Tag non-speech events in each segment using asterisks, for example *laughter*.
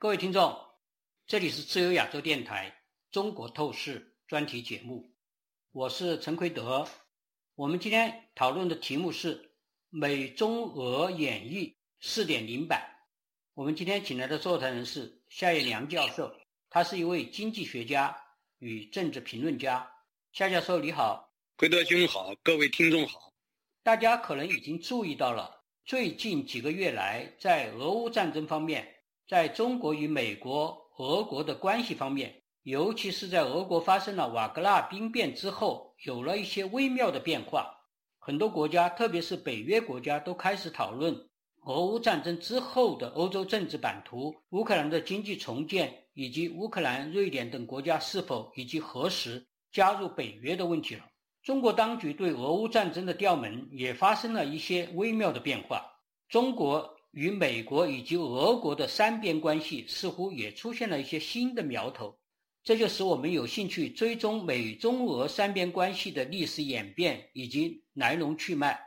各位听众，这里是自由亚洲电台中国透视专题节目，我是陈奎德。我们今天讨论的题目是美中俄演义四点零版。我们今天请来的座谈人是夏叶良教授，他是一位经济学家与政治评论家。夏教授你好，奎德兄好，各位听众好。大家可能已经注意到了，最近几个月来，在俄乌战争方面。在中国与美国、俄国的关系方面，尤其是在俄国发生了瓦格纳兵变之后，有了一些微妙的变化。很多国家，特别是北约国家，都开始讨论俄乌战争之后的欧洲政治版图、乌克兰的经济重建，以及乌克兰、瑞典等国家是否以及何时加入北约的问题了。中国当局对俄乌战争的调门也发生了一些微妙的变化。中国。与美国以及俄国的三边关系似乎也出现了一些新的苗头，这就使我们有兴趣追踪美中俄三边关系的历史演变以及来龙去脉，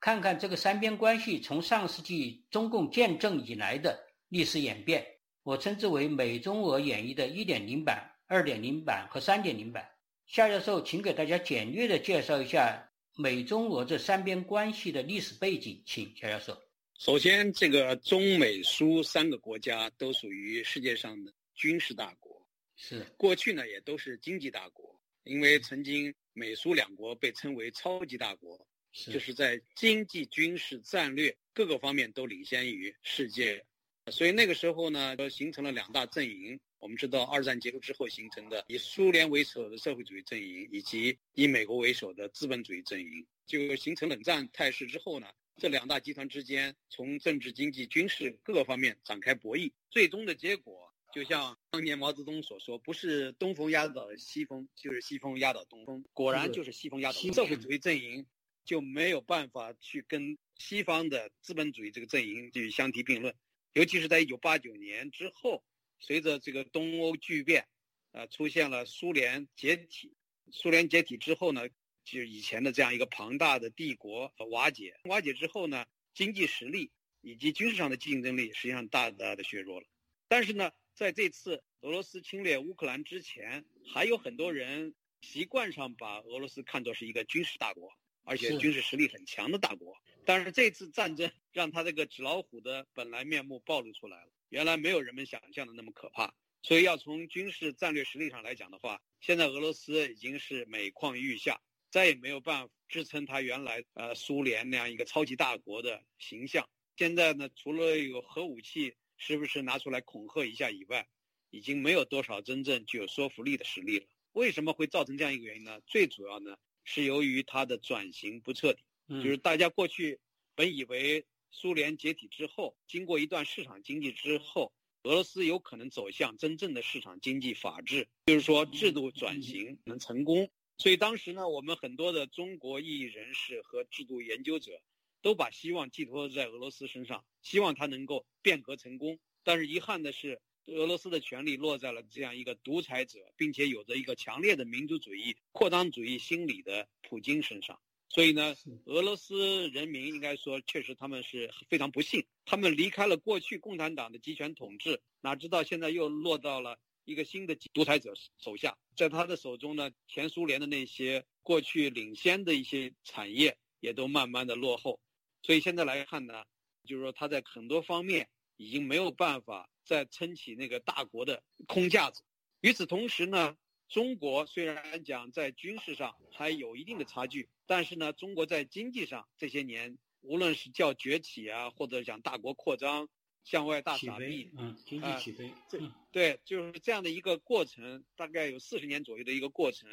看看这个三边关系从上世纪中共建政以来的历史演变。我称之为美中俄演绎的一点零版、二点零版和三点零版。夏教授，请给大家简略的介绍一下美中俄这三边关系的历史背景，请夏教授。首先，这个中美苏三个国家都属于世界上的军事大国，是过去呢也都是经济大国，因为曾经美苏两国被称为超级大国，就是在经济、军事、战略各个方面都领先于世界，所以那个时候呢，就形成了两大阵营。我们知道，二战结束之后形成的以苏联为首的社会主义阵营，以及以美国为首的资本主义阵营，就形成冷战态势之后呢。这两大集团之间，从政治、经济、军事各个方面展开博弈，最终的结果就像当年毛泽东所说：“不是东风压倒西风，就是西风压倒东风。”果然就是西风压倒。社会主义阵营就没有办法去跟西方的资本主义这个阵营去相提并论，尤其是在一九八九年之后，随着这个东欧巨变，啊，出现了苏联解体。苏联解体之后呢？就是以前的这样一个庞大的帝国瓦解，瓦解之后呢，经济实力以及军事上的竞争力实际上大大的削弱了。但是呢，在这次俄罗斯侵略乌克兰之前，还有很多人习惯上把俄罗斯看作是一个军事大国，而且军事实力很强的大国。但是这次战争让他这个纸老虎的本来面目暴露出来了，原来没有人们想象的那么可怕。所以要从军事战略实力上来讲的话，现在俄罗斯已经是每况愈下。再也没有办法支撑它原来呃苏联那样一个超级大国的形象。现在呢，除了有核武器时不时拿出来恐吓一下以外，已经没有多少真正具有说服力的实力了。为什么会造成这样一个原因呢？最主要呢是由于它的转型不彻底。就是大家过去本以为苏联解体之后，经过一段市场经济之后，俄罗斯有可能走向真正的市场经济法治，就是说制度转型能成功。所以当时呢，我们很多的中国异议人士和制度研究者，都把希望寄托在俄罗斯身上，希望他能够变革成功。但是遗憾的是，俄罗斯的权力落在了这样一个独裁者，并且有着一个强烈的民族主义、扩张主义心理的普京身上。所以呢，俄罗斯人民应该说，确实他们是非常不幸，他们离开了过去共产党的集权统治，哪知道现在又落到了。一个新的独裁者手下，在他的手中呢，前苏联的那些过去领先的一些产业也都慢慢的落后，所以现在来看呢，就是说他在很多方面已经没有办法再撑起那个大国的空架子。与此同时呢，中国虽然讲在军事上还有一定的差距，但是呢，中国在经济上这些年无论是叫崛起啊，或者讲大国扩张。向外大撒币，嗯，经济起飞，这对就是这样的一个过程，大概有四十年左右的一个过程，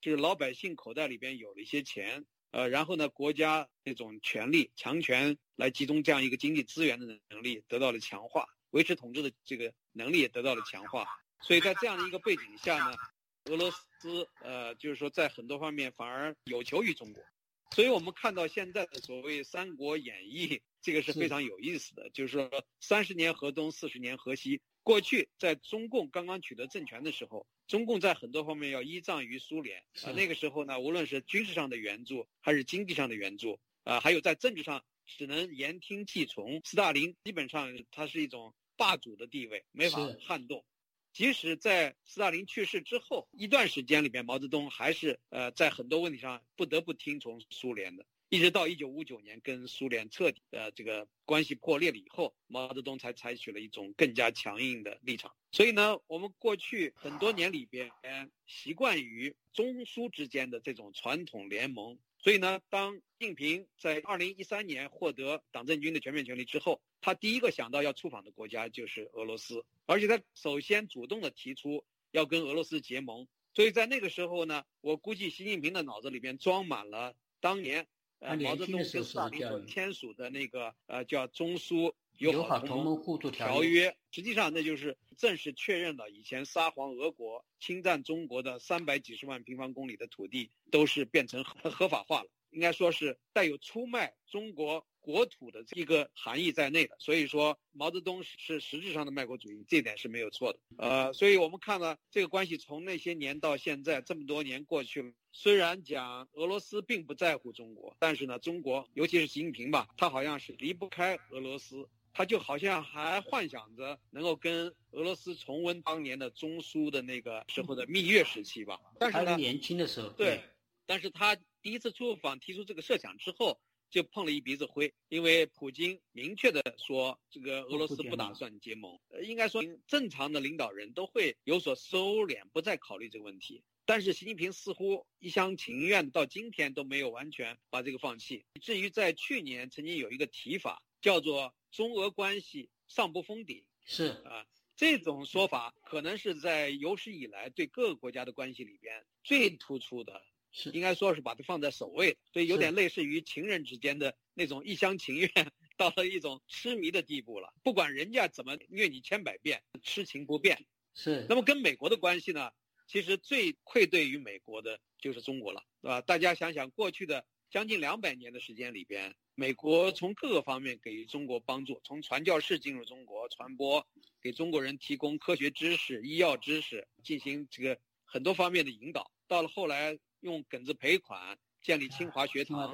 就是老百姓口袋里边有了一些钱，呃，然后呢，国家那种权力强权来集中这样一个经济资源的能力得到了强化，维持统治的这个能力也得到了强化，所以在这样的一个背景下呢，俄罗斯呃，就是说在很多方面反而有求于中国，所以我们看到现在的所谓《三国演义》。这个是非常有意思的，就是说三十年河东，四十年河西。过去在中共刚刚取得政权的时候，中共在很多方面要依仗于苏联啊。那个时候呢，无论是军事上的援助，还是经济上的援助啊，还有在政治上只能言听计从。斯大林基本上他是一种霸主的地位，没法撼动。即使在斯大林去世之后一段时间里边，毛泽东还是呃在很多问题上不得不听从苏联的。一直到一九五九年跟苏联彻底的这个关系破裂了以后，毛泽东才采取了一种更加强硬的立场。所以呢，我们过去很多年里边习惯于中苏之间的这种传统联盟。所以呢，当习近平在二零一三年获得党政军的全面权力之后，他第一个想到要出访的国家就是俄罗斯，而且他首先主动的提出要跟俄罗斯结盟。所以在那个时候呢，我估计习近平的脑子里边装满了当年。呃，毛泽东跟斯大林所签署的那个呃叫中苏友好同盟互助条约，实际上那就是正式确认了以前沙皇俄国侵占中国的三百几十万平方公里的土地都是变成合合法化了，应该说是带有出卖中国。国土的一个含义在内的，所以说毛泽东是实质上的卖国主义，这点是没有错的。呃，所以我们看了这个关系从那些年到现在这么多年过去了，虽然讲俄罗斯并不在乎中国，但是呢，中国尤其是习近平吧，他好像是离不开俄罗斯，他就好像还幻想着能够跟俄罗斯重温当年的中苏的那个时候的蜜月时期吧。但是呢，年轻的时候对，但是他第一次出访提出这个设想之后。就碰了一鼻子灰，因为普京明确的说，这个俄罗斯不打算结盟。呃，应该说正常的领导人都会有所收敛，不再考虑这个问题。但是习近平似乎一厢情愿，到今天都没有完全把这个放弃。至于在去年曾经有一个提法，叫做中俄关系上不封顶，是啊，这种说法可能是在有史以来对各个国家的关系里边最突出的。是应该说是把它放在首位，所以有点类似于情人之间的那种一厢情愿，*laughs* 到了一种痴迷的地步了。不管人家怎么虐你千百遍，痴情不变。是。那么跟美国的关系呢？其实最愧对于美国的就是中国了，对吧？大家想想，过去的将近两百年的时间里边，美国从各个方面给予中国帮助，从传教士进入中国传播，给中国人提供科学知识、医药知识，进行这个很多方面的引导。到了后来。用梗子赔款建立清华学堂，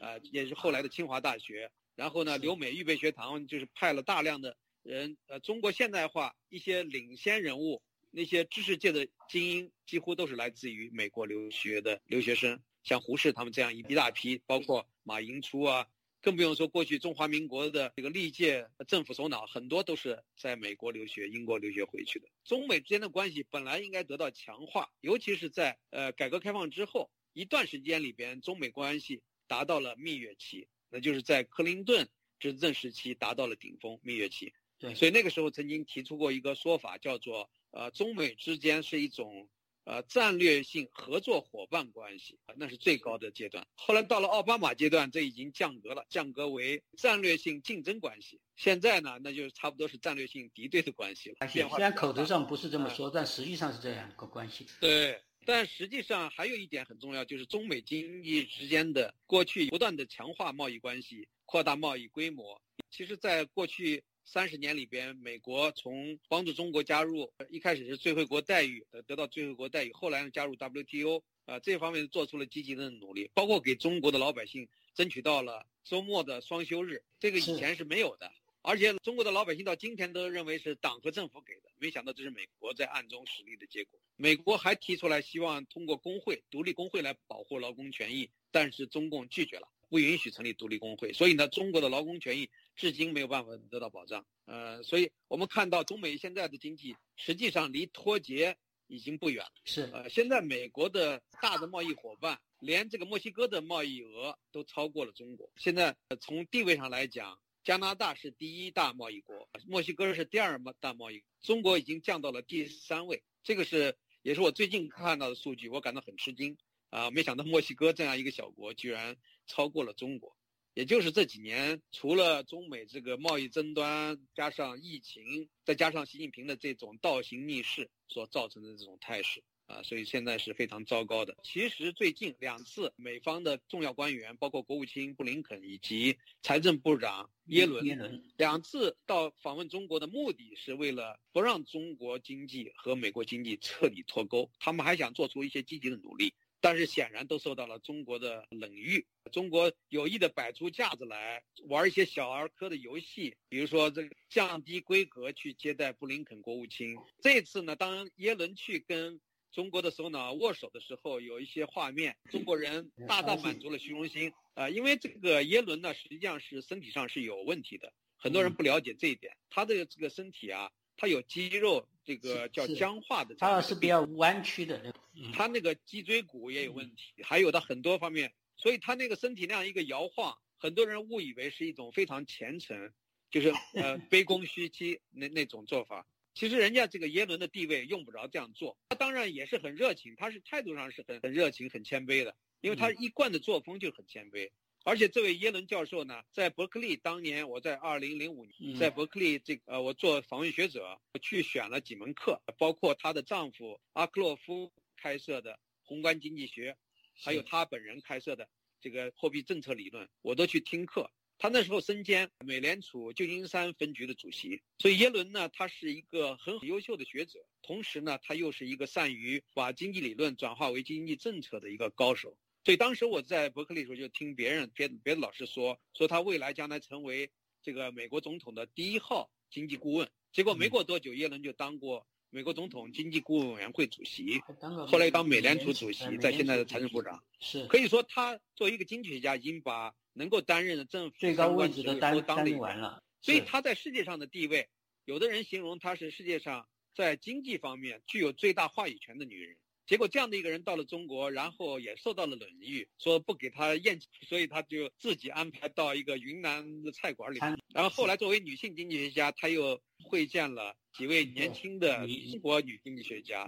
呃，也是后来的清华大学。然后呢，留美预备学堂就是派了大量的人，呃，中国现代化一些领先人物，那些知识界的精英几乎都是来自于美国留学的留学生，像胡适他们这样一一大批，包括马寅初啊，更不用说过去中华民国的这个历届政府首脑，很多都是在美国留学、英国留学回去的。中美之间的关系本来应该得到强化，尤其是在呃改革开放之后一段时间里边，中美关系达到了蜜月期，那就是在克林顿执政时期达到了顶峰蜜月期。对，所以那个时候曾经提出过一个说法，叫做呃中美之间是一种。呃，战略性合作伙伴关系那是最高的阶段。后来到了奥巴马阶段，这已经降格了，降格为战略性竞争关系。现在呢，那就差不多是战略性敌对的关系了。虽然口头上不是这么说，但实际上是这样一个关系。对，但实际上还有一点很重要，就是中美经济之间的过去不断的强化贸易关系，扩大贸易规模。其实，在过去。三十年里边，美国从帮助中国加入，一开始是最惠国待遇，得得到最惠国待遇，后来呢加入 WTO，啊这方面做出了积极的努力，包括给中国的老百姓争取到了周末的双休日，这个以前是没有的，而且中国的老百姓到今天都认为是党和政府给的，没想到这是美国在暗中使力的结果。美国还提出来希望通过工会、独立工会来保护劳工权益，但是中共拒绝了。不允许成立独立工会，所以呢，中国的劳工权益至今没有办法得到保障。呃，所以我们看到中美现在的经济实际上离脱节已经不远了。是，呃，现在美国的大的贸易伙伴，连这个墨西哥的贸易额都超过了中国。现在从地位上来讲，加拿大是第一大贸易国，墨西哥是第二大贸易，中国已经降到了第三位。这个是也是我最近看到的数据，我感到很吃惊。啊，没想到墨西哥这样一个小国居然超过了中国，也就是这几年，除了中美这个贸易争端，加上疫情，再加上习近平的这种倒行逆施所造成的这种态势啊，所以现在是非常糟糕的。其实最近两次美方的重要官员，包括国务卿布林肯以及财政部长耶伦，两次到访问中国的目的是为了不让中国经济和美国经济彻底脱钩，他们还想做出一些积极的努力。但是显然都受到了中国的冷遇。中国有意的摆出架子来玩一些小儿科的游戏，比如说这个降低规格去接待布林肯国务卿。这次呢，当耶伦去跟中国的首脑握手的时候，有一些画面，中国人大大满足了虚荣心啊！因为这个耶伦呢，实际上是身体上是有问题的，很多人不了解这一点。他的这个身体啊，他有肌肉这个叫僵化的，他是比较弯曲的，他那个脊椎骨也有问题，还有他很多方面。所以他那个身体那样一个摇晃，很多人误以为是一种非常虔诚，就是呃 *laughs* 卑躬屈膝那那种做法。其实人家这个耶伦的地位用不着这样做，他当然也是很热情，他是态度上是很很热情、很谦卑的，因为他一贯的作风就很谦卑。而且这位耶伦教授呢，在伯克利当年，我在二零零五年在伯克利这个呃，我做访问学者，去选了几门课，包括她的丈夫阿克洛夫开设的宏观经济学。还有他本人开设的这个货币政策理论，我都去听课。他那时候身兼美联储旧金山分局的主席，所以耶伦呢，他是一个很优秀的学者，同时呢，他又是一个善于把经济理论转化为经济政策的一个高手。所以当时我在伯克利时候就听别人别别的老师说，说他未来将来成为这个美国总统的第一号经济顾问。结果没过多久，耶伦就当过。美国总统经济顾问委员会主席，后来当美联储主席，在现在的财政部长，是可以说他作为一个经济学家，已经把能够担任的政府最高位置都担担完了。所以他在世界上的地位，有的人形容他是世界上在经济方面具有最大话语权的女人。结果这样的一个人到了中国，然后也受到了冷遇，说不给他宴请，所以他就自己安排到一个云南的菜馆里。然后后来作为女性经济学家，他又会见了几位年轻的中国女经济学家。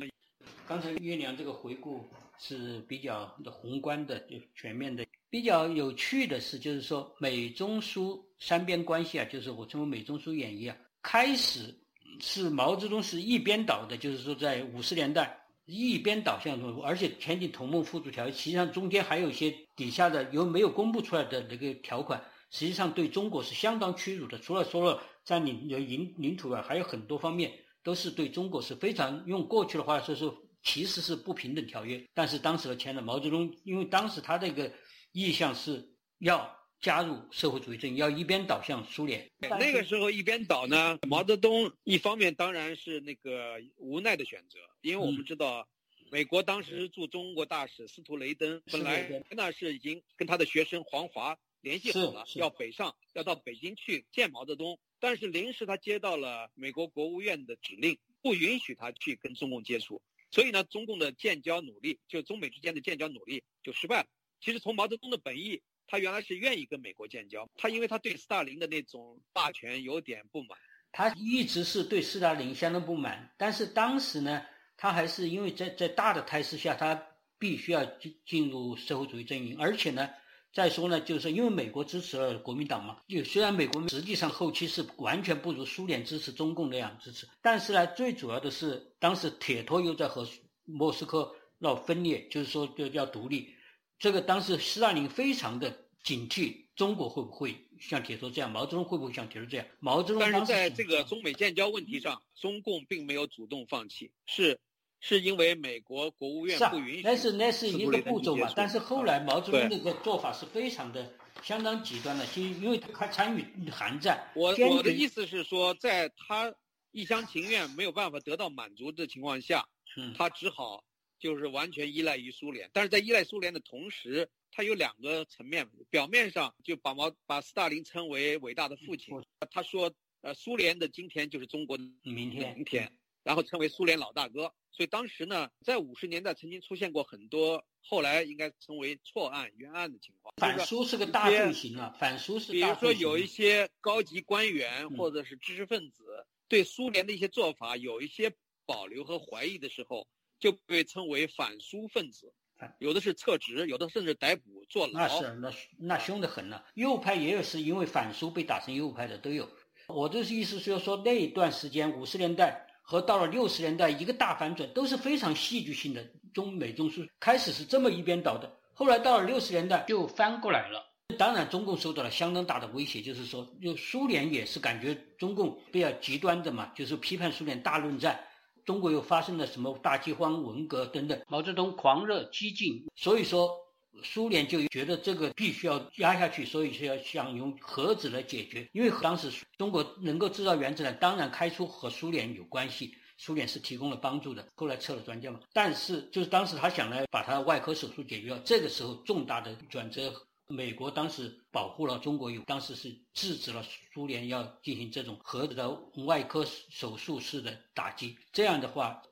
刚才月亮这个回顾是比较宏观的、就全面的。比较有趣的是，就是说美中苏三边关系啊，就是我称为美中苏演绎啊，开始是毛泽东是一边倒的，就是说在五十年代。一边倒向中国，而且签订同盟互助条约，实际上中间还有一些底下的有没有公布出来的那个条款，实际上对中国是相当屈辱的。除了说了占领领领土外，还有很多方面都是对中国是非常用过去的话说是其实是不平等条约。但是当时签了，毛泽东因为当时他这个意向是要。加入社会主义阵营，要一边倒向苏联。那个时候一边倒呢，毛泽东一方面当然是那个无奈的选择，因为我们知道，美国当时驻中国大使司徒雷登本来那是已经跟他的学生黄华联系好了，要北上，要到北京去见毛泽东，但是临时他接到了美国国务院的指令，不允许他去跟中共接触，所以呢，中共的建交努力，就中美之间的建交努力就失败了。其实从毛泽东的本意。他原来是愿意跟美国建交，他因为他对斯大林的那种霸权有点不满，他一直是对斯大林相当不满。但是当时呢，他还是因为在在大的态势下，他必须要进进入社会主义阵营。而且呢，再说呢，就是因为美国支持了国民党嘛，就虽然美国实际上后期是完全不如苏联支持中共那样支持，但是呢，最主要的是当时铁托又在和莫斯科闹分裂，就是说就要独立。这个当时斯大林非常的警惕，中国会不会像铁托这样？毛泽东会不会像铁托这样？毛泽东但是在这个中美建交问题上，中共并没有主动放弃，是是因为美国国务院不允许。那是那是一个步骤嘛？但是后来毛泽东那个做法是非常的相当极端的，就因为他参与韩战。我我的意思是说，在他一厢情愿没有办法得到满足的情况下，他只好。就是完全依赖于苏联，但是在依赖苏联的同时，他有两个层面。表面上就把毛把斯大林称为伟大的父亲，他说，呃，苏联的今天就是中国的明天，明天，然后称为苏联老大哥。所以当时呢，在五十年代曾经出现过很多，后来应该称为错案、冤案的情况。反苏是个大罪行啊，反苏是。比如说有一些高级官员或者是知识分子对苏联的一些做法有一些保留和怀疑的时候。就被称为反苏分子，有的是撤职，有的甚至逮捕坐牢。那是那那凶得很呢。右派也有是因为反苏被打成右派的都有。我的意思是说，那一段时间五十年代和到了六十年代一个大反转都是非常戏剧性的。中美中苏开始是这么一边倒的，后来到了六十年代就翻过来了。当然，中共受到了相当大的威胁，就是说，就苏联也是感觉中共比较极端的嘛，就是批判苏联大论战。中国又发生了什么大饥荒、文革等等。毛泽东狂热激进，所以说苏联就觉得这个必须要压下去，所以是要想用核子来解决。因为当时中国能够制造原子弹，当然开出和苏联有关系，苏联是提供了帮助的。后来撤了专家嘛，但是就是当时他想来把他的外科手术解决，这个时候重大的转折。美国当时保护了中国，有当时是制止了苏联要进行这种核子的外科手术式的打击。这样的话，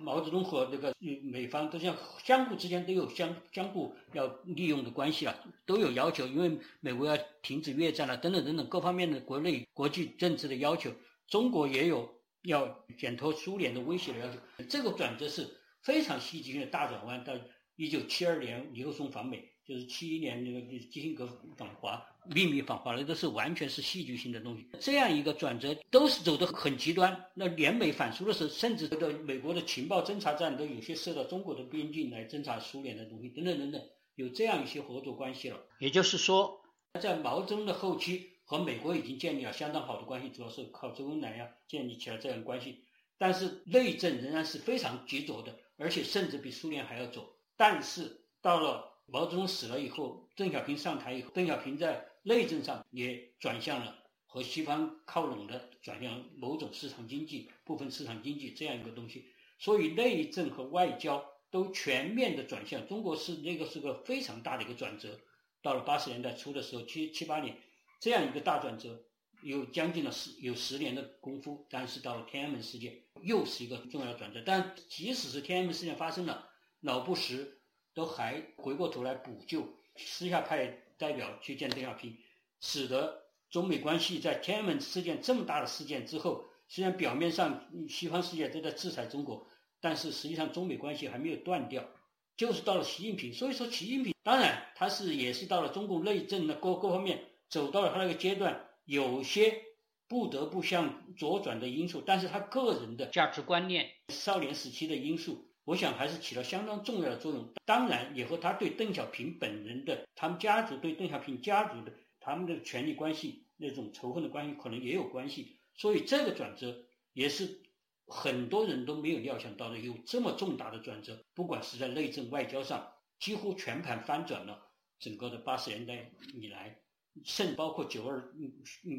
毛泽东和这个美方都像相互之间都有相相互要利用的关系了，都有要求，因为美国要停止越战了，等等等等各方面的国内国际政治的要求，中国也有要减脱苏联的威胁的要求。这个转折是非常戏剧性的大转弯。到一九七二年，尼克松访美。就是七一年那个基辛格访华，秘密访华，那都是完全是戏剧性的东西。这样一个转折，都是走得很极端。那联美反苏的时候，甚至的美国的情报侦察站都有些设到中国的边境来侦察苏联的东西，等等等等，有这样一些合作关系了。也就是说，在毛泽东的后期，和美国已经建立了相当好的关系，主要是靠周恩来呀建立起了这样关系。但是内政仍然是非常急着的，而且甚至比苏联还要走。但是到了毛泽东死了以后，邓小平上台以后，邓小平在内政上也转向了和西方靠拢的，转向某种市场经济、部分市场经济这样一个东西。所以内政和外交都全面的转向。中国是那个是个非常大的一个转折。到了八十年代初的时候，七七八年这样一个大转折，有将近了十有十年的功夫。但是到了天安门事件，又是一个重要转折。但即使是天安门事件发生了，老布什。都还回过头来补救，私下派代表去见邓小平，使得中美关系在天安门事件这么大的事件之后，虽然表面上西方世界都在制裁中国，但是实际上中美关系还没有断掉。就是到了习近平，所以说习近平当然他是也是到了中共内政的各各方面走到了他那个阶段，有些不得不向左转的因素，但是他个人的价值观念、少年时期的因素。我想还是起了相当重要的作用，当然也和他对邓小平本人的、他们家族对邓小平家族的他们的权力关系那种仇恨的关系可能也有关系。所以这个转折也是很多人都没有料想到的，有这么重大的转折。不管是在内政、外交上，几乎全盘翻转了整个的八十年代以来，甚包括九二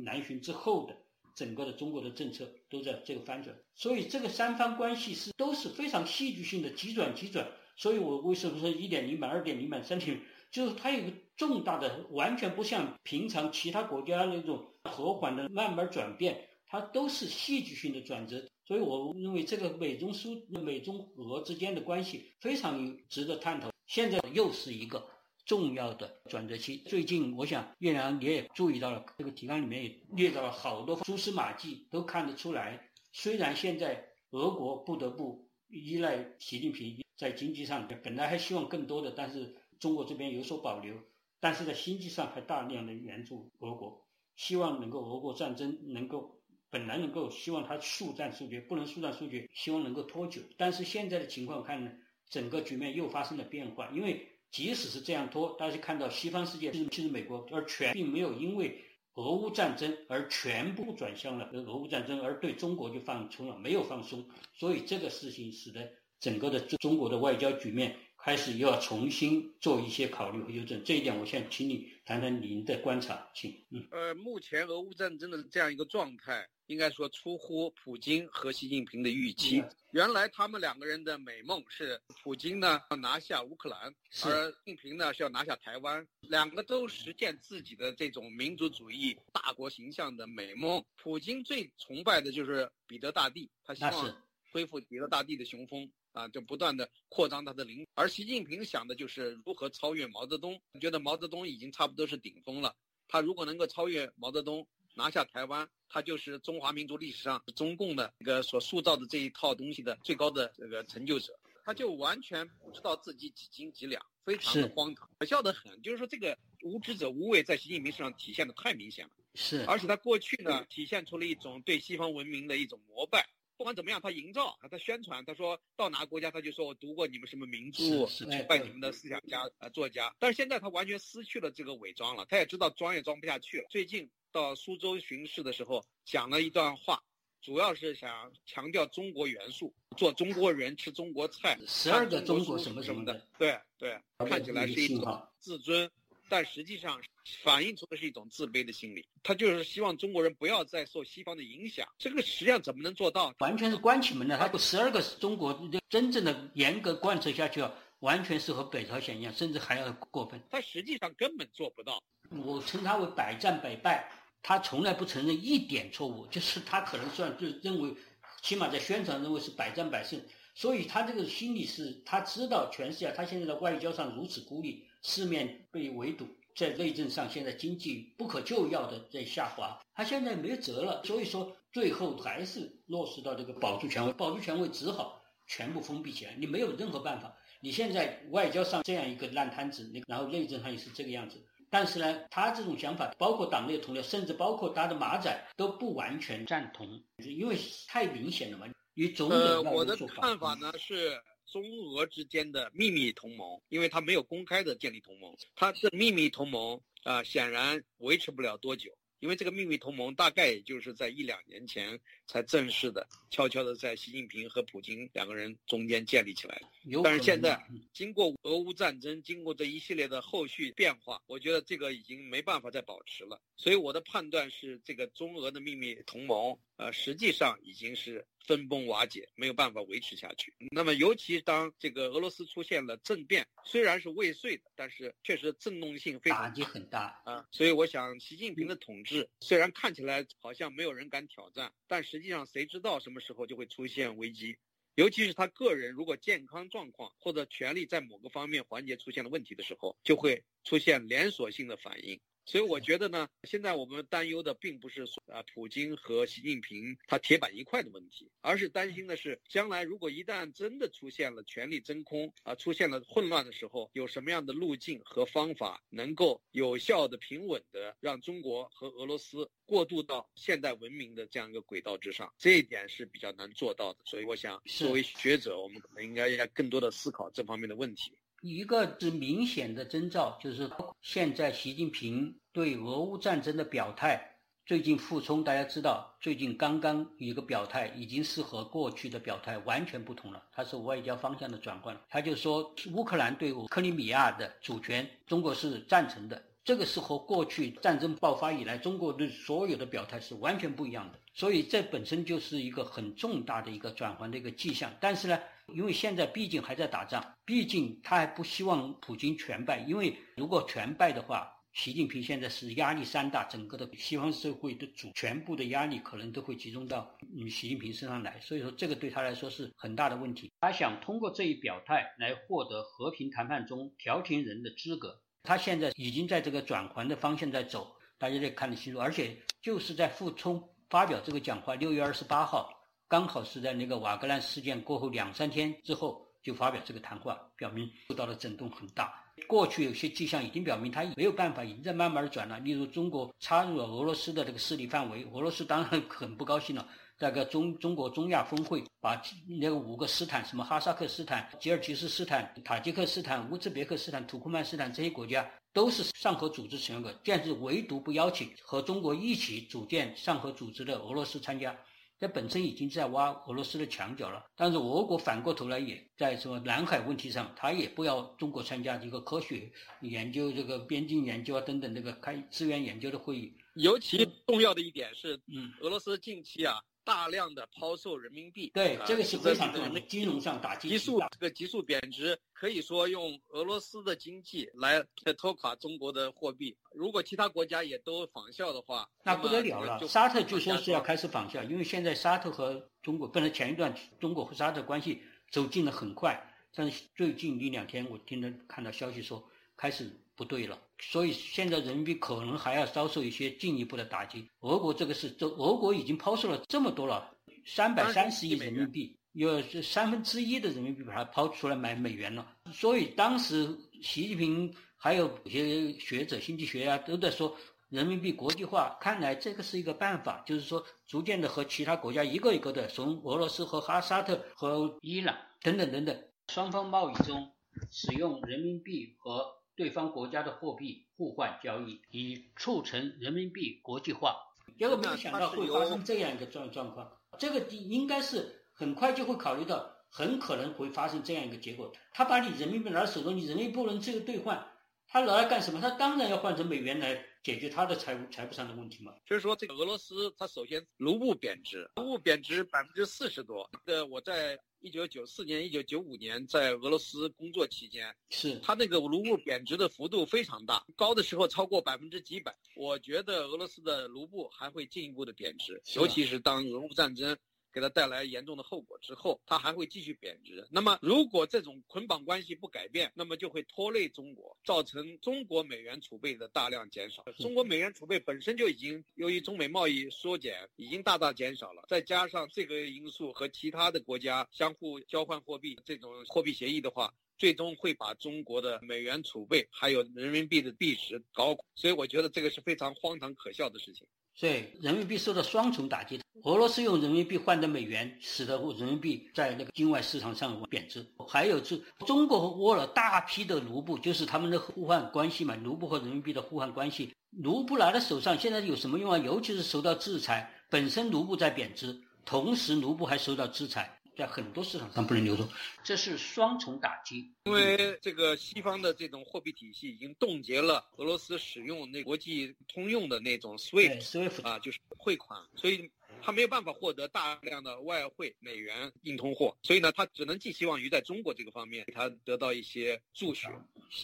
南巡之后的。整个的中国的政策都在这个翻转，所以这个三方关系是都是非常戏剧性的急转急转。所以我为什么说一点零版、二点零版、三点零，就是它有个重大的，完全不像平常其他国家那种和缓的慢慢转变，它都是戏剧性的转折。所以我认为这个美中苏、美中俄之间的关系非常值得探讨。现在又是一个。重要的转折期，最近我想岳良你也注意到了，这个提纲里面也列到了好多蛛丝马迹，都看得出来。虽然现在俄国不得不依赖习近平在经济上，本来还希望更多的，但是中国这边有所保留，但是在经济上还大量的援助俄国，希望能够俄国战争能够本来能够希望他速战速决，不能速战速决，希望能够拖久。但是现在的情况看呢，整个局面又发生了变化，因为。即使是这样拖，大家看到西方世界，其实美国，而全并没有因为俄乌战争而全部转向了俄乌战争，而对中国就放松了，没有放松。所以这个事情使得整个的中国的外交局面开始又要重新做一些考虑和纠正。这一点，我想请你谈谈您的观察，请。嗯。呃，目前俄乌战争的这样一个状态。应该说出乎普京和习近平的预期。原来他们两个人的美梦是，普京呢要拿下乌克兰，而习近平呢是要拿下台湾，两个都实现自己的这种民族主义大国形象的美梦。普京最崇拜的就是彼得大帝，他希望恢复彼得大帝的雄风啊，就不断的扩张他的领。而习近平想的就是如何超越毛泽东，觉得毛泽东已经差不多是顶峰了，他如果能够超越毛泽东。拿下台湾，他就是中华民族历史上中共的一个所塑造的这一套东西的最高的这个成就者，他就完全不知道自己几斤几两，非常的荒唐，可笑得很。就是说，这个无知者无畏在习近平身上体现的太明显了。是，而且他过去呢，体现出了一种对西方文明的一种膜拜。不管怎么样，他营造，他宣传，他说到哪个国家，他就说我读过你们什么名著，崇拜你们的思想家呃作家。但是现在他完全失去了这个伪装了，他也知道装也装不下去了。最近。到苏州巡视的时候，讲了一段话，主要是想强调中国元素，做中国人吃中国菜，十二个中国什么什么的，对对，看起来是一种自尊，但实际上反映出的是一种自卑的心理。他就是希望中国人不要再受西方的影响，这个实际上怎么能做到？完全是关起门来，他十二个中国真正的严格贯彻下去啊，完全是和北朝鲜一样，甚至还要过分。他实际上根本做不到。我称他为百战百败。他从来不承认一点错误，就是他可能算就认为，起码在宣传认为是百战百胜，所以他这个心理是他知道全世界，他现在在外交上如此孤立，四面被围堵，在内政上现在经济不可救药的在下滑，他现在没辙了，所以说最后还是落实到这个保住权威，保住权威只好全部封闭起来，你没有任何办法，你现在外交上这样一个烂摊子，然后内政上也是这个样子。但是呢，他这种想法，包括党内同僚，甚至包括他的马仔都不完全赞同，因为太明显了嘛。与总呃，我的看法呢是中俄之间的秘密同盟，因为他没有公开的建立同盟，他的秘密同盟啊，显然维持不了多久。因为这个秘密同盟大概也就是在一两年前才正式的、悄悄的在习近平和普京两个人中间建立起来。但是现在经过俄乌战争，经过这一系列的后续变化，我觉得这个已经没办法再保持了。所以我的判断是，这个中俄的秘密同盟，呃，实际上已经是。分崩瓦解，没有办法维持下去。那么，尤其当这个俄罗斯出现了政变，虽然是未遂的，但是确实震动性非常打击很大啊。所以，我想，习近平的统治虽然看起来好像没有人敢挑战，但实际上谁知道什么时候就会出现危机？尤其是他个人如果健康状况或者权力在某个方面环节出现了问题的时候，就会出现连锁性的反应。所以我觉得呢，现在我们担忧的并不是说啊，普京和习近平他铁板一块的问题，而是担心的是将来如果一旦真的出现了权力真空啊，出现了混乱的时候，有什么样的路径和方法能够有效的、平稳的让中国和俄罗斯过渡到现代文明的这样一个轨道之上，这一点是比较难做到的。所以我想，作为学者，我们可能应该要更多的思考这方面的问题。一个是明显的征兆，就是现在习近平对俄乌战争的表态。最近傅聪大家知道，最近刚刚一个表态，已经是和过去的表态完全不同了。他是外交方向的转换了，他就说乌克兰对克里米亚的主权，中国是赞成的。这个是和过去战争爆发以来中国对所有的表态是完全不一样的。所以这本身就是一个很重大的一个转换的一个迹象。但是呢？因为现在毕竟还在打仗，毕竟他还不希望普京全败。因为如果全败的话，习近平现在是压力山大，整个的西方社会的主全部的压力可能都会集中到你习近平身上来。所以说，这个对他来说是很大的问题。他想通过这一表态来获得和平谈判中调停人的资格。他现在已经在这个转环的方向在走，大家得看得清楚。而且就是在傅聪发表这个讲话，六月二十八号。刚好是在那个瓦格兰事件过后两三天之后，就发表这个谈话，表明受到的震动很大。过去有些迹象已经表明，他没有办法，已经在慢慢转了。例如，中国插入了俄罗斯的这个势力范围，俄罗斯当然很不高兴了。那个中中国中亚峰会，把那个五个斯坦，什么哈萨克斯坦、吉尔吉斯斯坦、塔吉克斯坦、乌兹别克斯坦、土库曼斯坦这些国家，都是上合组织成员国，但是唯独不邀请和中国一起组建上合组织的俄罗斯参加。这本身已经在挖俄罗斯的墙角了，但是俄国反过头来也在什么南海问题上，他也不要中国参加一个科学研究、这个边境研究啊等等这个开资源研究的会议。尤其重要的一点是，嗯，俄罗斯近期啊。大量的抛售人民币，对这个是非常重要的，金融上打击急速这个急速贬值，可以说用俄罗斯的经济来拖垮中国的货币。如果其他国家也都仿效的话，那不得了了。沙特就说是要开始仿效，因为现在沙特和中国本来前一段中国和沙特关系走近的很快，但是最近一两天我听到看到消息说开始。不对了，所以现在人民币可能还要遭受一些进一步的打击。俄国这个是，这俄国已经抛售了这么多了，三百三十亿人民币，有三分之一的人民币把它抛出来买美元了。所以当时习近平还有有些学者、经济学家都在说，人民币国际化，看来这个是一个办法，就是说逐渐的和其他国家一个一个的，从俄罗斯和哈萨克和伊朗等等等等，双方贸易中使用人民币和。对方国家的货币互换交易，以促成人民币国际化。结果没有想到会发生这样一个状状况。这个应该是很快就会考虑到，很可能会发生这样一个结果。他把你人民币拿到手中，你人民币不能这个兑换，他拿来干什么？他当然要换成美元来解决他的财务财务上的问题嘛。就是说，这个俄罗斯，它首先卢布贬值，卢布贬值百分之四十多。呃，我在。一九九四年、一九九五年在俄罗斯工作期间，是他那个卢布贬值的幅度非常大，高的时候超过百分之几百。我觉得俄罗斯的卢布还会进一步的贬值，尤其是当俄乌战争。给它带来严重的后果之后，它还会继续贬值。那么，如果这种捆绑关系不改变，那么就会拖累中国，造成中国美元储备的大量减少。中国美元储备本身就已经由于中美贸易缩减，已经大大减少了。再加上这个因素和其他的国家相互交换货币这种货币协议的话，最终会把中国的美元储备还有人民币的币值搞垮。所以，我觉得这个是非常荒唐可笑的事情。所以人民币受到双重打击，俄罗斯用人民币换的美元，使得人民币在那个境外市场上贬值。还有是中国握了大批的卢布，就是他们的互换关系嘛，卢布和人民币的互换关系。卢布拿在手上，现在有什么用啊？尤其是受到制裁，本身卢布在贬值，同时卢布还受到制裁。在很多市场上不能流通，这是双重打击。因为这个西方的这种货币体系已经冻结了俄罗斯使用那国际通用的那种 SWIFT 啊，就是汇款，所以。他没有办法获得大量的外汇美元硬通货，所以呢，他只能寄希望于在中国这个方面，他得到一些助学。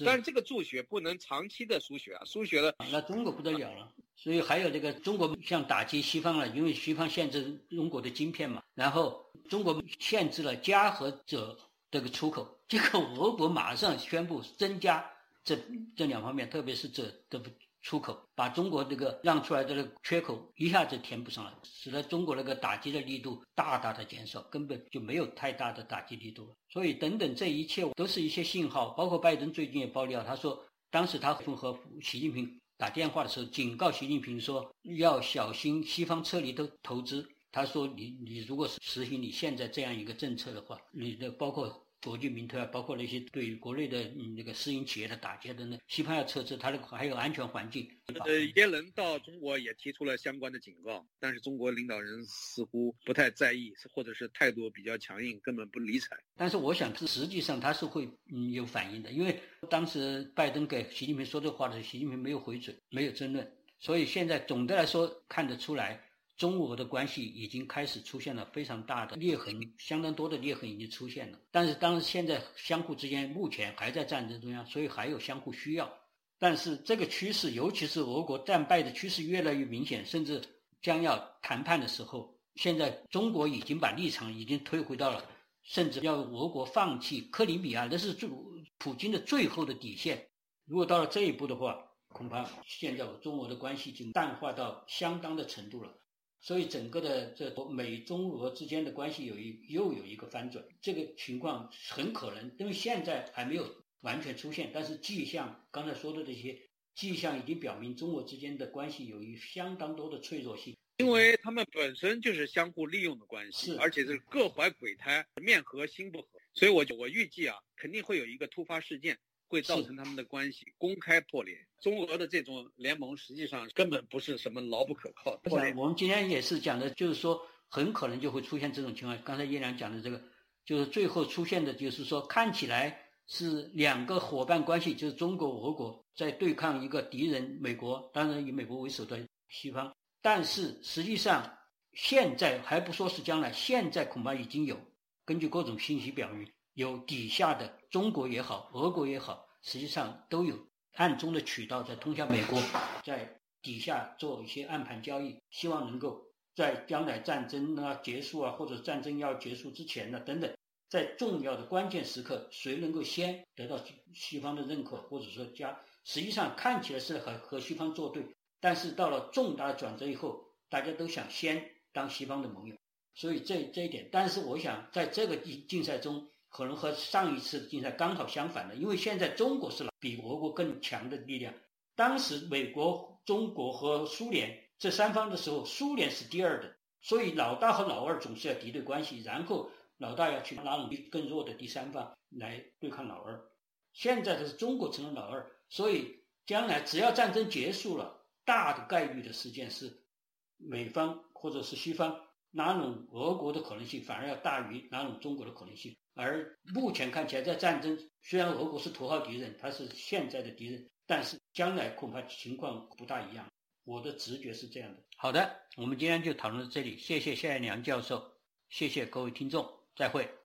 但是这个助学不能长期的输血啊，输血了，那中国不得了了。所以还有这个中国像打击西方了，因为西方限制中国的晶片嘛，然后中国限制了加和者这个出口，结果俄国马上宣布增加这这两方面，特别是这这出口把中国这个让出来的这个缺口一下子填补上了，使得中国那个打击的力度大大的减少，根本就没有太大的打击力度了。所以等等这一切都是一些信号，包括拜登最近也爆料，他说当时他和习近平打电话的时候，警告习近平说要小心西方撤离的投资。他说你你如果是实行你现在这样一个政策的话，你的包括。国际民特啊，包括那些对于国内的嗯那个私营企业的打击等等，西方要撤资，它的还有安全环境。呃，耶伦到中国也提出了相关的警告，但是中国领导人似乎不太在意，或者是态度比较强硬，根本不理睬。但是我想，实际上他是会嗯有反应的，因为当时拜登给习近平说这话的时候，习近平没有回嘴，没有争论，所以现在总的来说看得出来。中俄的关系已经开始出现了非常大的裂痕，相当多的裂痕已经出现了。但是，当现在相互之间目前还在战争中央，所以还有相互需要。但是这个趋势，尤其是俄国战败的趋势越来越明显，甚至将要谈判的时候，现在中国已经把立场已经推回到了，甚至要俄国放弃克里米亚，那是最普京的最后的底线。如果到了这一步的话，恐怕现在中俄的关系已经淡化到相当的程度了。所以整个的这美中俄之间的关系有一又有一个翻转，这个情况很可能，因为现在还没有完全出现，但是迹象刚才说的这些迹象已经表明中俄之间的关系有一相当多的脆弱性，因为他们本身就是相互利用的关系，而且是各怀鬼胎，面和心不和，所以我就我预计啊，肯定会有一个突发事件。会造成他们的关系公开破裂。中俄的这种联盟实际上根本不是什么牢不可靠的。我们今天也是讲的，就是说很可能就会出现这种情况。刚才叶良讲的这个，就是最后出现的，就是说看起来是两个伙伴关系，就是中国、俄国在对抗一个敌人——美国，当然以美国为首的西方。但是实际上现在还不说是将来，现在恐怕已经有根据各种信息表明。有底下的中国也好，俄国也好，实际上都有暗中的渠道在通向美国，在底下做一些暗盘交易，希望能够在将来战争啊结束啊，或者战争要结束之前呢等等，在重要的关键时刻，谁能够先得到西方的认可，或者说加，实际上看起来是和和西方作对，但是到了重大转折以后，大家都想先当西方的盟友，所以这这一点，但是我想在这个竞竞赛中。可能和上一次竞赛刚好相反的，因为现在中国是比俄国更强的力量。当时美国、中国和苏联这三方的时候，苏联是第二的，所以老大和老二总是要敌对关系，然后老大要去拉拢更弱的第三方来对抗老二。现在的是中国成了老二，所以将来只要战争结束了，大的概率的事件是美方或者是西方拉拢俄国的可能性反而要大于拉拢中国的可能性。而目前看起来，在战争虽然俄国是头号敌人，他是现在的敌人，但是将来恐怕情况不大一样。我的直觉是这样的。好的，我们今天就讨论到这里，谢谢夏彦良教授，谢谢各位听众，再会。